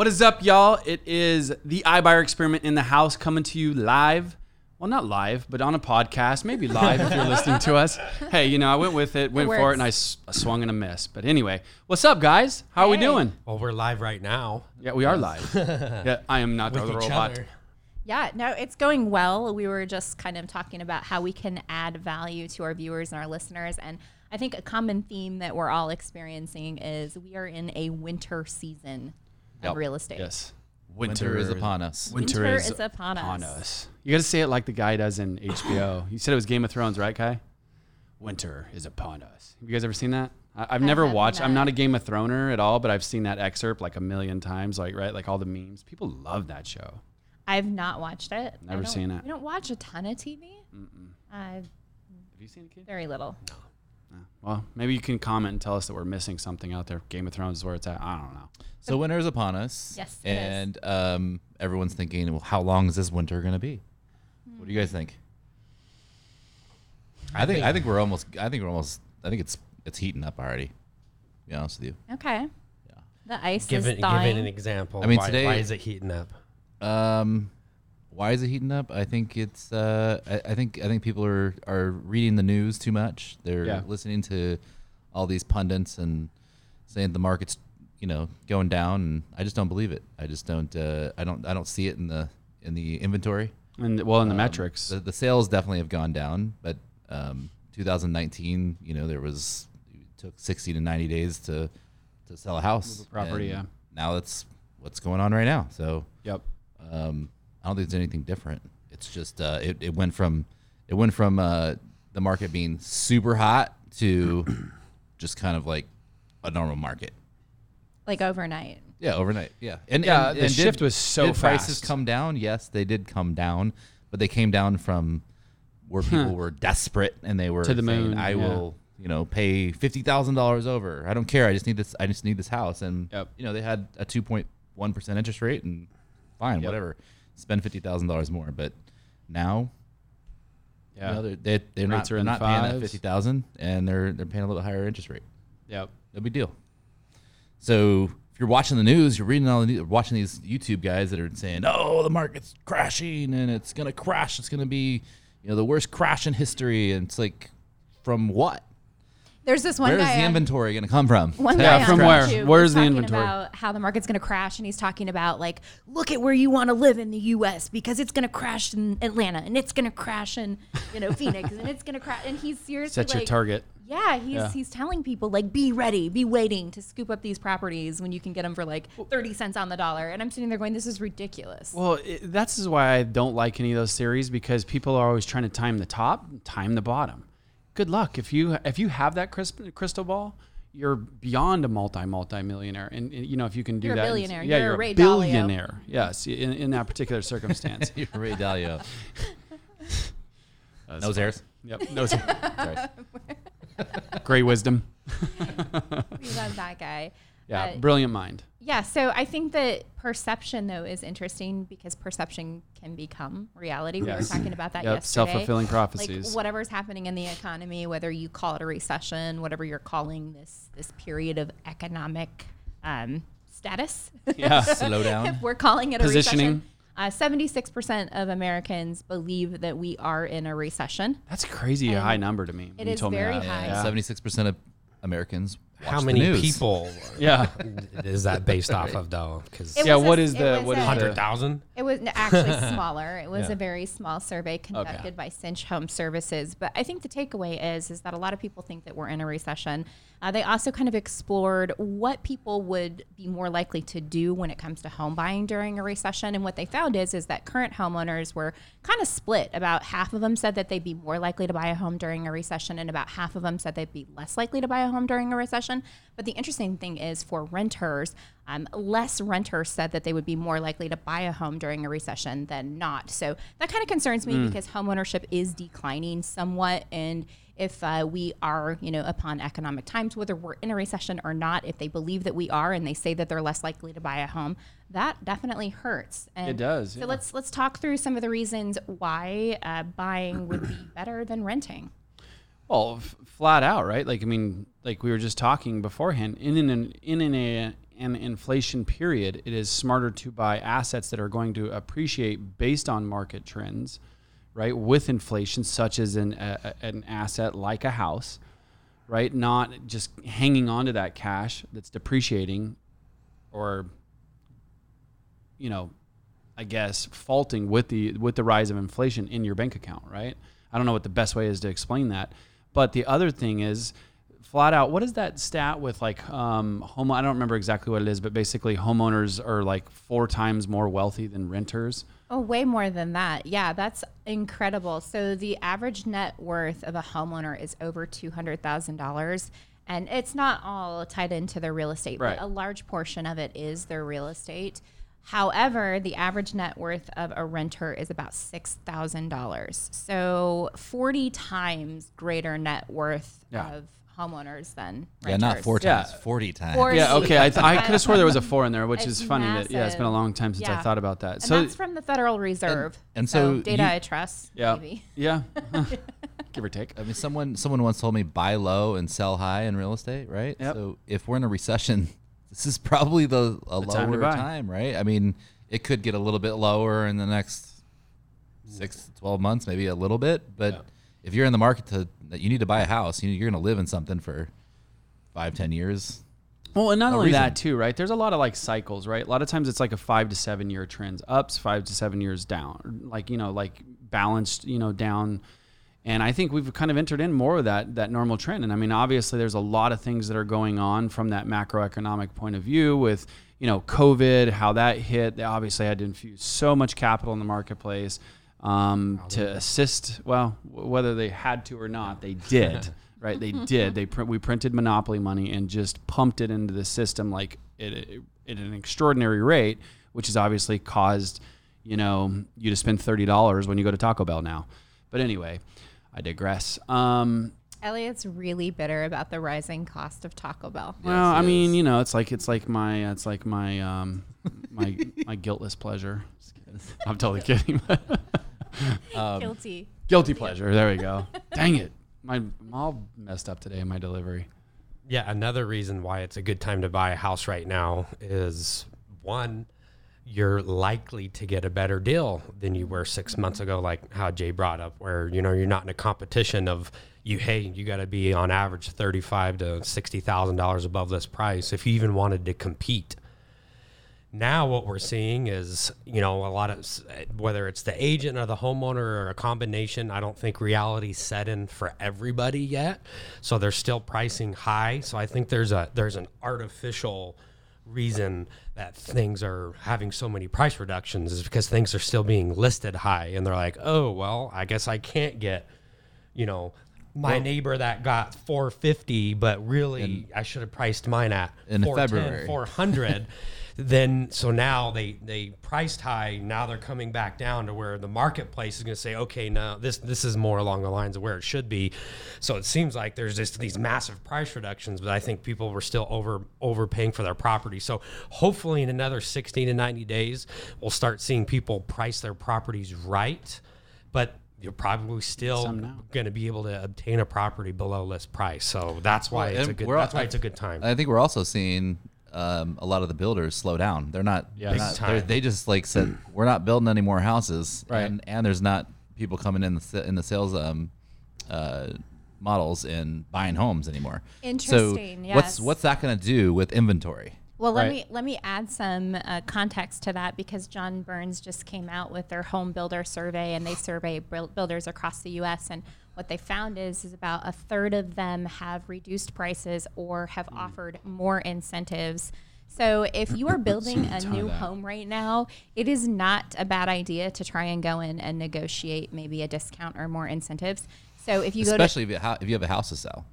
What is up, y'all? It is the iBuyer experiment in the house coming to you live. Well, not live, but on a podcast, maybe live if you're listening to us. Hey, you know, I went with it, went for it, and I, s- I swung and a miss. But anyway, what's up, guys? How are we Hey. doing? Well, we're live right now. Yeah, we are live. yeah, I am not with the each robot. other. Yeah, no, it's going well. We were just kind of talking about how we can add value to our viewers and our listeners. And I think a common theme that we're all experiencing is we are in a winter season Yep. of real estate. Yes. Winter is upon us. Winter, Winter is, is upon us. You got to say it like the guy does in HBO. you said it was Game of Thrones, right, Kai? Winter is upon us. Have you guys ever seen that? I, I've never have watched. I'm not. not a Game of Throner at all, but I've seen that excerpt like a million times. Like right, like all the memes. People love that show. I've not watched it. Never seen it. We don't watch a ton of TV. Uh, Have you seen it, kid? very little. Well, maybe you can comment and tell us that we're missing something out there. Game of Thrones is where it's at. I don't know. So winter is upon us. Yes, it is. And um, everyone's thinking, well, how long is this winter going to be? What do you guys think? I think I think we're almost. I think we're almost. I think it's it's heating up already. To be honest with you. Okay. Yeah. The ice Give is it, give thawing. it an example. I mean, why, today- why is it heating up? Um, why is it heating up? I think it's. Uh, I, I think I think people are are reading the news too much. They're Yeah. listening to all these pundits and saying the market's you know going down, and I just don't believe it. I just don't. Uh, I don't. I don't see it in the in the inventory. And well, in the Um, metrics, The, the sales definitely have gone down, but um, 2019, you know, there was it took 60 to 90 days to to sell a house, property, yeah. Now that's what's going on right now. So yep. um, I don't think there's anything different. It's just uh, it, it went from it went from uh, the market being super hot to just kind of like a normal market. like overnight. Yeah, overnight. Yeah, and Yeah, and, the and shift was so did prices come down? Yes, they did come down, but they came down from where people were desperate and they were To the saying, moon, I yeah. will, you know, pay fifty thousand dollars over. I don't care. I just need this. I just need this house. And Yep. you know, they had a two point one percent interest rate, and fine, Yep. whatever. Spend fifty thousand dollars more, but now. Yeah. You know, they're, they, they're not, they're the not paying that fifty thousand, and they're they're paying a little higher interest rate. yep. No big deal. So if you're watching the news, you're reading all the news, watching these YouTube guys that are saying, "Oh, the market's crashing and it's gonna crash. It's gonna be, you know, the worst crash in history." And it's like, from what? There's this one Where's guy the inventory gonna come from? One guy have from where? YouTube Where's was the inventory? About how the market's going to crash, and he's talking about like, look at where you want to live in the U.S. because it's going to crash in Atlanta, and it's going to crash in you know Phoenix, and it's going to crash. And he's seriously Set your like, target. Yeah, he's Yeah. he's telling people like, be ready, be waiting to scoop up these properties when you can get them for like thirty cents on the dollar. And I'm sitting there going, this is ridiculous. Well, it, that's is why I don't like any of those series because people are always trying to time the top, time the bottom. Good luck if you if you have that cris- crystal ball. You're beyond a multi multi millionaire, and, and, you know if you can do You're a that. billionaire. Yeah, You're a you're, a Ray Dalio. billionaire. Yes, in, in that particular circumstance. You're Ray Dalio. Nose hairs. yep. No, Sorry. great wisdom. we love that guy. Yeah, Uh, brilliant mind. Yeah, so I think that perception though is interesting because perception can become reality. We Yes. were talking about that Yep, yesterday. self-fulfilling Like prophecies. whatever's happening in the economy, whether you call it a recession, whatever you're calling this this period of economic um, status. Yeah. Slow down. if we're calling it a recession. Uh, 76% of Americans believe that we are in a recession. That's a crazy high number to me. it when you is told me very that. high. Yeah. Seventy-six percent of Americans. Watch How many people Yeah. is that based off of though? Because Yeah, was a- what is the- was what is hundred thousand? It was actually smaller. It was Yeah. a very small survey conducted by Cinch Home Services. But I think the takeaway is is that a lot of people think that we're in a recession. Uh, they also kind of explored what people would be more likely to do when it comes to home buying during a recession. And what they found is is that current homeowners were kind of split. About half of them said that they'd be more likely to buy a home during a recession, and about half of them said they'd be less likely to buy a home during a recession. But the interesting thing is for renters, um, less renters said that they would be more likely to buy a home during a recession than not. So that kind of concerns me because homeownership is declining somewhat. And if uh, we are, you know, upon economic times, whether we're in a recession or not, if they believe that we are and they say that they're less likely to buy a home, that definitely hurts. And It does, So yeah. let's let's talk through some of the reasons why uh, buying would be better than renting. Well, f- flat out, right? Like I mean, like we were just talking beforehand. In an in an a, an inflation period, it is smarter to buy assets that are going to appreciate based on market trends, right? With inflation, such as an, a, an asset like a house, right? Not just hanging on to that cash that's depreciating or, you know, I guess faulting with the with the rise of inflation in your bank account, right? I don't know what the best way is to explain that. But the other thing is flat out, what is that stat with like um, home? I don't remember exactly what it is, but basically homeowners are like four times more wealthy than renters. Oh, way more than that. Yeah, that's incredible. So the average net worth of a homeowner is over two hundred thousand dollars. And it's not all tied into their real estate, Right. but a large portion of it is their real estate. However, the average net worth of a renter is about $6,000. So 40 times greater net worth Yeah. of homeowners than renters. Yeah, not four Yeah. times, forty times. Four- Yeah, okay. I, th- I could have swore there was a four in there, which It's is funny that yeah, it's been a long time since I thought about that. And so that's from the Federal Reserve. and so data you- I trust, yeah, maybe. yeah, give or take. I mean, someone someone once told me buy low and sell high in real estate, right? Yep. So if we're in a recession, this is probably the a The time to lower buy. time, right? I mean, it could get a little bit lower in the next six to twelve months, maybe a little bit. But Yeah. if you're in the market to that you need to buy a house, you- you're going to live in something for five, ten years. Well, and not No only reason. that too, right? There's a lot of like cycles, right? A lot of times it's like a five to seven year trends, ups, five to seven years down, like you know, like balanced, you know, down. And I think we've kind of entered in more of that that normal trend. And I mean, obviously, there's a lot of things that are going on from that macroeconomic point of view with you know COVID, how that hit. They obviously had to infuse so much capital in the marketplace um, to assist. Well, w- whether they had to or not, they did. right? They did. They print. We printed monopoly money and just pumped it into the system like at, at an extraordinary rate, which has obviously caused you know you to spend thirty dollars when you go to Taco Bell now. But anyway, I digress. Um, Elliot's really bitter about the rising cost of Taco Bell. well, I it mean, is. you know, it's like it's like my it's like my um, my my guiltless pleasure. I'm totally kidding. Um, Guilty. Guilty pleasure. There we go. Dang it, my I'm all messed up today in my delivery. Yeah, another reason why it's a good time to buy a house right now is one, you're likely to get a better deal than you were six months ago, like how Jay brought up, where you know you're not in a competition of you. Hey, you got to be on average thirty-five to sixty thousand dollars above this price if you even wanted to compete. Now, what we're seeing is, you know, a lot of whether it's the agent or the homeowner or a combination. I don't think reality set in for everybody yet, so they're still pricing high. So I think there's a there's an artificial reason that things are having so many price reductions is because things are still being listed high, and they're like, oh well, I guess I can't get, you know. My neighbor that got 450, but really I should have priced mine at In 410, February. 400 then so now they they priced high. Now they're coming back down to where the marketplace is going to say okay now this this is more along the lines of where it should be. So it seems like there's just these massive price reductions but i think people were still over overpaying for their property. So hopefully in another 60 to 90 days we'll start seeing people price their properties right but you're probably still going to be able to obtain a property below list price. So that's why Well, it's a good that's why it's a good time. I think we're also seeing um, a lot of the builders slow down. They're not. Yes. they're not they're- they just like said we're not building any more houses, Right. And and there's not people coming in the in the sales um, uh, models and buying homes anymore. Interesting, So what's yes. what's that going to do with inventory? Well, let Right. me let me add some uh, context to that because John Burns just came out with their home builder survey, and they survey builders across the U.S. and what they found is is about a third of them have reduced prices or have Hmm. offered more incentives. So if you are building a new home right now, it is not a bad idea to try and go in and negotiate maybe a discount or more incentives. So if you go to Especially you, ha- if you have a house to sell.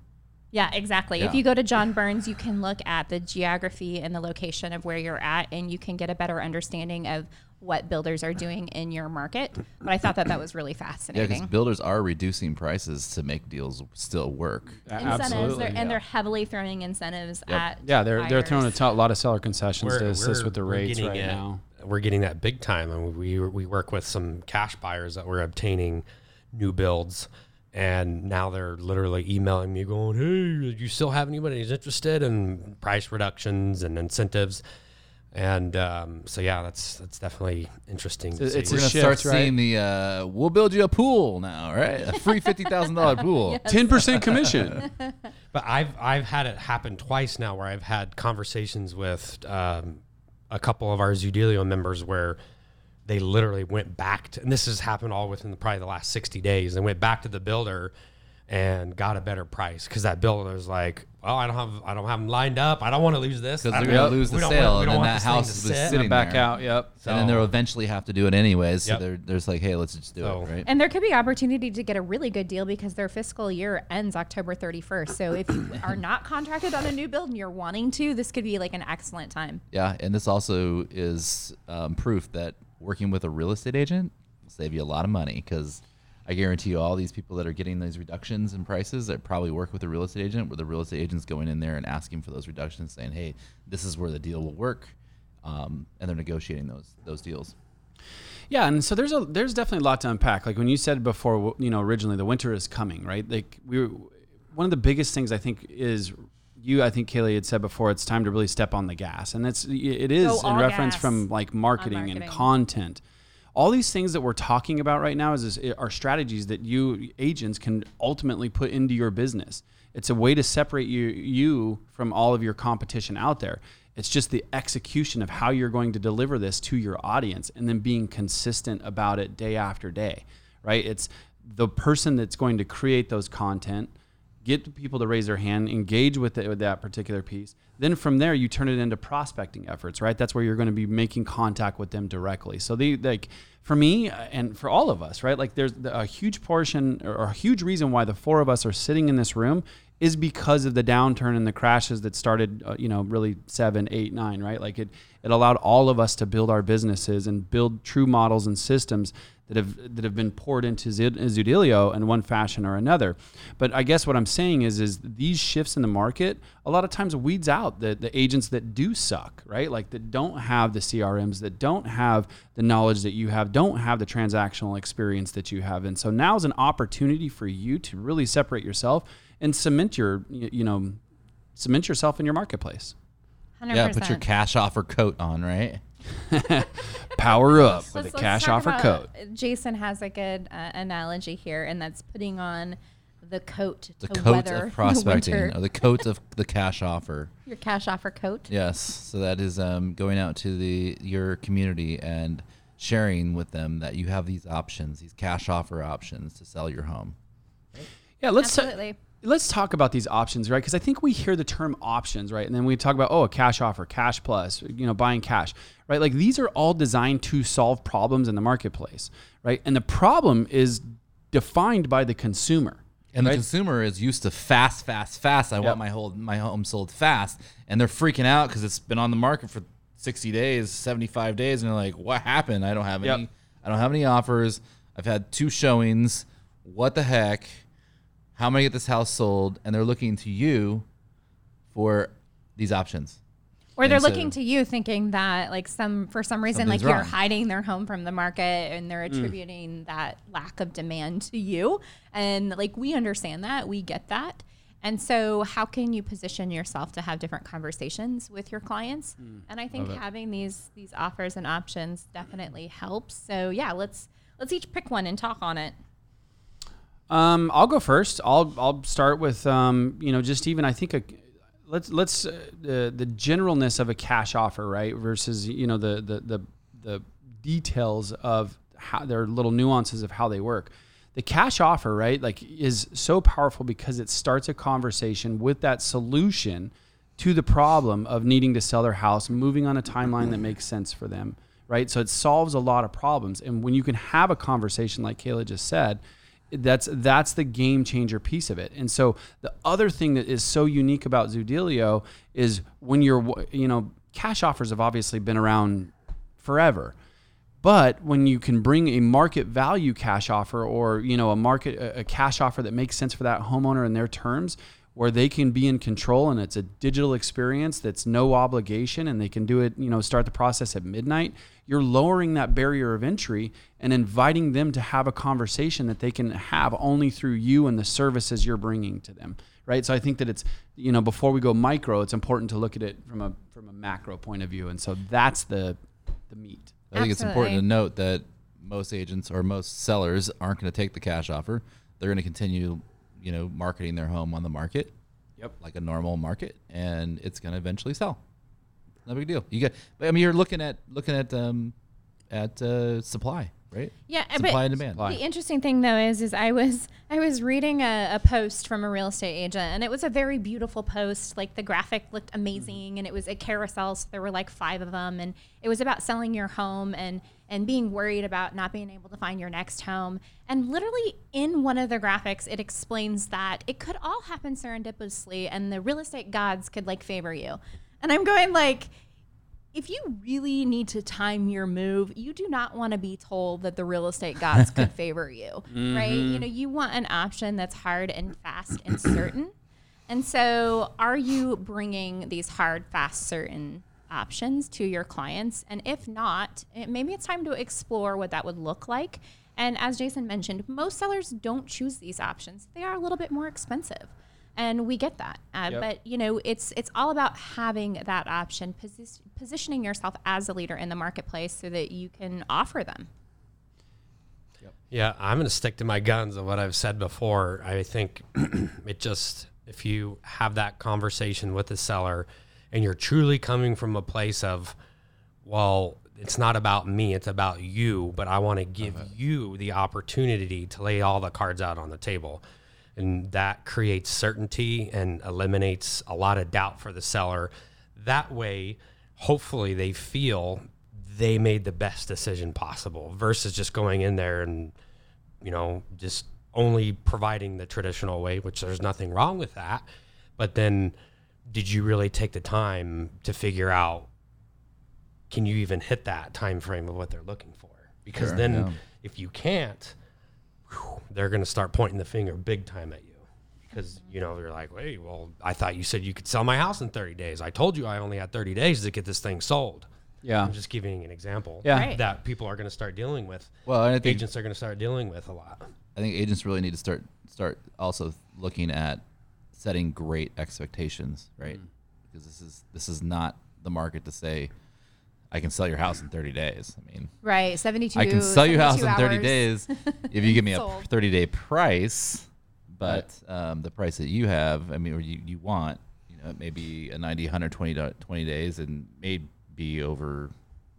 Yeah, exactly. If you go to John Burns, you can look at the geography and the location of where you're at, and you can get a better understanding of what builders are doing in your market. But I thought that that was really fascinating. Yeah, fascinating. because builders are reducing prices to make deals still work. incentives, Absolutely. they're, yeah. and they're heavily throwing incentives at Yeah, they're they're throwing a lot of seller concessions to We're- assist we're- with the rates right it- now. We're getting that big time, and we we work with some cash buyers that we're obtaining new builds And now they're literally emailing me going, Hey, do you still have anybody who's interested in price reductions and incentives? And um, so, yeah, that's that's definitely interesting. So to it's see. We're a gonna shift, start right? seeing the uh, we'll build you a pool now, right? A free fifty thousand dollar pool. Ten percent commission. But I've I've had it happen twice now where I've had conversations with um, a couple of our Zoodealio members where they literally went back to, and this has happened all within probably the last 60 days and went back to the builder and got a better price because that builder was like, "Oh, I don't have I don't have them lined up. I don't want to lose this Because I they're don't- gonna lose we the sale, want- we and don't then want that this thing house to was sit." sitting back there. out. Yep. and then they'll eventually have to do it anyways. So Yep. they're, there's like, hey, let's just do So- it, right? And there could be opportunity to get a really good deal because their fiscal year ends October 31st. So if you are not contracted on a new build and you're wanting to, this could be like an excellent time. Yeah, and this also is um, proof that working with a real estate agent will save you a lot of money because I guarantee you, all these people that are getting these reductions in prices that probably work with a real estate agent, where the real estate agent's going in there and asking for those reductions, saying, "Hey, this is where the deal will work," um, and they're negotiating those those deals. Yeah, and so there's a there's definitely a lot to unpack. Like when you said before, you know, originally the winter is coming, right? Like we were, one of the biggest things I think is you. I think Kaylee had said before, it's time to really step on the gas, and it's it is in reference gas from like marketing, and content. All these things that we're talking about right now is, is are strategies that you agents can ultimately put into your business. It's a way to separate you you from all of your competition out there. It's just the execution of how you're going to deliver this to your audience and then being consistent about it day after day, right? It's the person that's going to create those content, get people to raise their hand, engage with, it, with that particular piece. Then from there, you turn it into prospecting efforts, right? That's where you're going to be making contact with them directly. So they like for me uh, and for all of us, right? Like there's a huge portion or a huge reason why the four of us are sitting in this room is because of the downturn and the crashes that started, uh, you know, really seven, eight, nine, right? Like it, it allowed all of us to build our businesses and build true models and systems that have that have been poured into Zoodealio in one fashion or another. But I guess what I'm saying is, is these shifts in the market a lot of times weeds out the the agents that do suck, right? Like that don't have the CRMs, that don't have the knowledge that you have, don't have the transactional experience that you have, and so now is an opportunity for you to really separate yourself and cement your you know cement yourself in your marketplace. 100%. Yeah, put your cash offer coat on, right? Power up with Let's- a let's cash offer about- code. Jason has a good uh, analogy here, and that's putting on the coat The to coat of prospecting, the or the coat of the cash offer. Your cash offer coat. Yes, so that is um, going out to the your community and sharing with them that you have these options, these cash offer options to sell your home. Yeah, let's Absolutely. Let's talk about these options, right? Because I think we hear the term options, right? And then we talk about oh, a cash offer, cash plus, you know, buying cash, right? Like these are all designed to solve problems in the marketplace, right? And the problem is defined by the consumer. And the right? consumer is used to fast, fast, fast. I Yep. want my whole my home sold fast, and they're freaking out because it's been on the market for sixty days, seventy five days, and they're like, "What happened? I don't have Yep. any. I don't have any offers. I've had two showings. What the heck? How am I gonna get this house sold?" And they're looking to you for these options. Or they're And so- looking to you thinking that like some for some reason like Something's you're wrong. hiding their home from the market and they're mm. attributing that lack of demand to you. And like we understand that, we get that. And so how can you position yourself to have different conversations with your clients? Mm. And I think having these these offers and options definitely helps. So yeah, let's let's each pick one and talk on it. Um, I'll go first. I'll I'll start with um, you know, just even I think a let's let's uh, the the generalness of a cash offer, right, versus you know the the the the details of how their little nuances of how they work. The cash offer, right, like is so powerful because it starts a conversation with that solution to the problem of needing to sell their house, moving on a timeline that makes sense for them, right? So it solves a lot of problems. And when you can have a conversation like Kayla just said, that's that's the game changer piece of it. And so the other thing that is so unique about Zoodealio is when you're you know cash offers have obviously been around forever. But when you can bring a market value cash offer or you know a market a cash offer that makes sense for that homeowner and their terms, where they can be in control and it's a digital experience that's no obligation and they can do it, you know, start the process at midnight, you're lowering that barrier of entry and inviting them to have a conversation that they can have only through you and the services you're bringing to them. Right. So I think that it's, you know, before we go micro, it's important to look at it from a, from a macro point of view. And so that's the, the meat. I think it's important to note that most agents or most sellers aren't going to take the cash offer. They're going to continue you know, marketing their home on the market. Yep. Like a normal market, and it's going to eventually sell. No big deal. You get. I mean, you're looking at looking at um, at uh, supply right? Yeah, supply and demand. The interesting thing though is, is I was I was reading a, a, post from a real estate agent, and it was a very beautiful post. Like the graphic looked amazing, mm-hmm. and it was a carousel. So there were like five of them, and it was about selling your home and and being worried about not being able to find your next home. And literally in one of the graphics, it explains that it could all happen serendipitously, and the real estate gods could like favor you. And I'm going like if you really need to time your move, you do not want to be told that the real estate gods could favor you, mm-hmm. right? You know, you want an option that's hard and fast and certain. And so, are you bringing these hard, fast, certain options to your clients? And if not, it, maybe it's time to explore what that would look like. And as Jason mentioned, most sellers don't choose these options, they are a little bit more expensive and we get that. Uh, yep. But you know, it's it's all about having that option, posi- positioning yourself as a leader in the marketplace so that you can offer them. Yep. Yeah, I'm going to stick to my guns of what I've said before. I think it just if you have that conversation with the seller and you're truly coming from a place of well, it's not about me, it's about you, but I want to give uh-huh. you the opportunity to lay all the cards out on the table and that creates certainty and eliminates a lot of doubt for the seller. That way, hopefully, they feel they made the best decision possible versus just going in there and, you know, just only providing the traditional way, which there's nothing wrong with that. But then, did you really take the time to figure out can you even hit that time frame of what they're looking for? Because sure, then, yeah. if you can't, whew, they're going to start pointing the finger big time at you because you know they're like, wait, well, I thought you said you could sell my house in 30 days. I told you I only had 30 days to get this thing sold. Yeah, I'm just giving an example. Yeah, right. that people are going to start dealing with. Well, I think agents are going to start dealing with a lot. I think agents really need to start start also looking at setting great expectations, right? Mm. Because this is this is not the market to say I can sell your house in 30 days. I mean, right, 72. I can sell your house in 30 days if you give me a 30 day price. But um, the price that you have, I mean, or you, you want, you know, it may be a 90, 120 20 days and may be over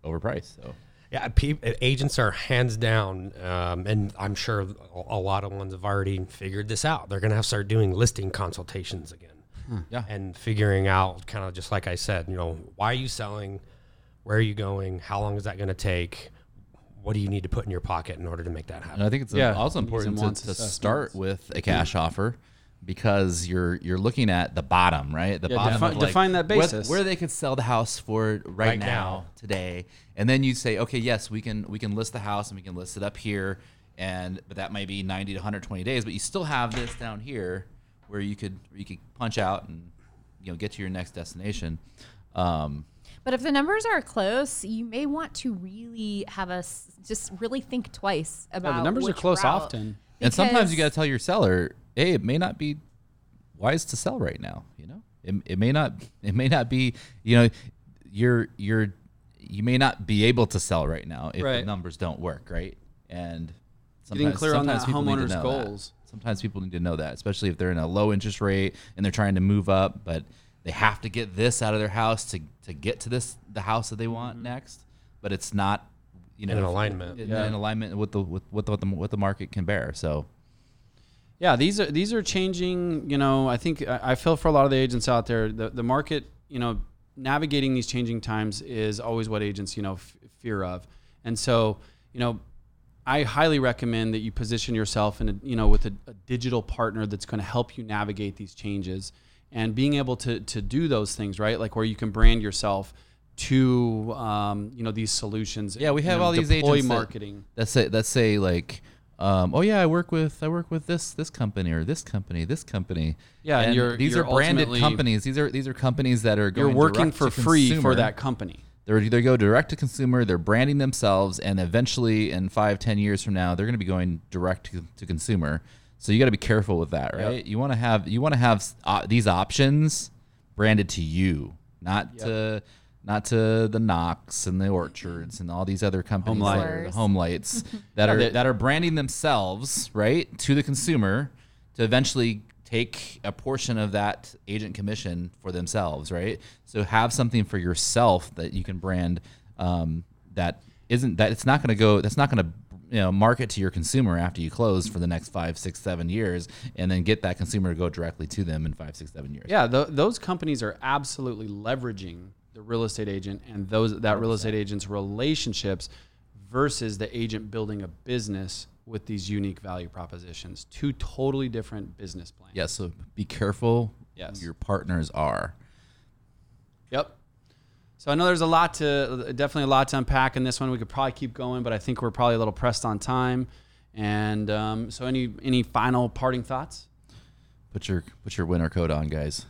overpriced. So. Yeah, pe- agents are hands down, um, and I'm sure a lot of ones have already figured this out. They're going to have to start doing listing consultations again. Hmm. Yeah, and figuring out kind of just like I said, you know, why are you selling? Where are you going? How long is that going to take? What do you need to put in your pocket in order to make that happen? And I think it's yeah, also important to, to start with a cash offer because you're you're looking at the bottom, right? The yeah, bottom. Defi- like define that basis where, where, they could sell the house for right, right now, now, today, and then you say, okay, yes, we can we can list the house and we can list it up here, and but that might be 90 to 120 days, but you still have this down here where you could you could punch out and you know get to your next destination. Um, but if the numbers are close, you may want to really have us just really think twice about. the numbers are close route. often, and sometimes you got to tell your seller, "Hey, it may not be wise to sell right now." You know, it, it may not. It may not be. You know, you're you're you may not be able to sell right now if right. the numbers don't work, right? And sometimes, getting clear sometimes on that homeowner's goals. That. Sometimes people need to know that, especially if they're in a low interest rate and they're trying to move up, but they have to get this out of their house to, to get to this the house that they want mm-hmm. next, but it's not you know in alignment in, yeah. in alignment with the with what the, what the what the market can bear. So yeah, these are these are changing. You know, I think I, I feel for a lot of the agents out there, the the market, you know, navigating these changing times is always what agents you know f- fear of, and so you know. I highly recommend that you position yourself in a, you know with a, a digital partner that's going to help you navigate these changes and being able to to do those things right like where you can brand yourself to um, you know these solutions yeah we have know, all these agents marketing that, say let's say like um, oh yeah, I work with I work with this this company or this company, this company. Yeah, and you're- these you're are branded companies. These are these are companies that are You're working for free for that company. They're they go direct to consumer. They're branding themselves, and eventually, in five, ten years from now, they're going to be going direct to, to consumer. So you got to be careful with that, right? You want to have you want to have uh, these options branded to you, not to not to the Knocks and the Orchards and all these other companies, Home that are- HomeLights that are that are branding themselves right to the consumer to eventually take a portion of that agent commission for themselves, right? So have something for yourself that you can brand um, that isn't that it's not going to go that's not going to you know market to your consumer after you close for the next five, six, seven years, and then get that consumer to go directly to them in five, six, seven years. Yeah, th- those companies are absolutely leveraging the real estate agent and those that real estate agent's relationships versus the agent building a business with these unique value propositions. Two totally different business plans. Yeah. So be careful. Yes. Who your partners are. Yep. So I know there's a lot to definitely a lot to unpack in this one. We could probably keep going, but I think we're probably a little pressed on time. And um, so, any any final parting thoughts? Put your put your winter coat on, guys.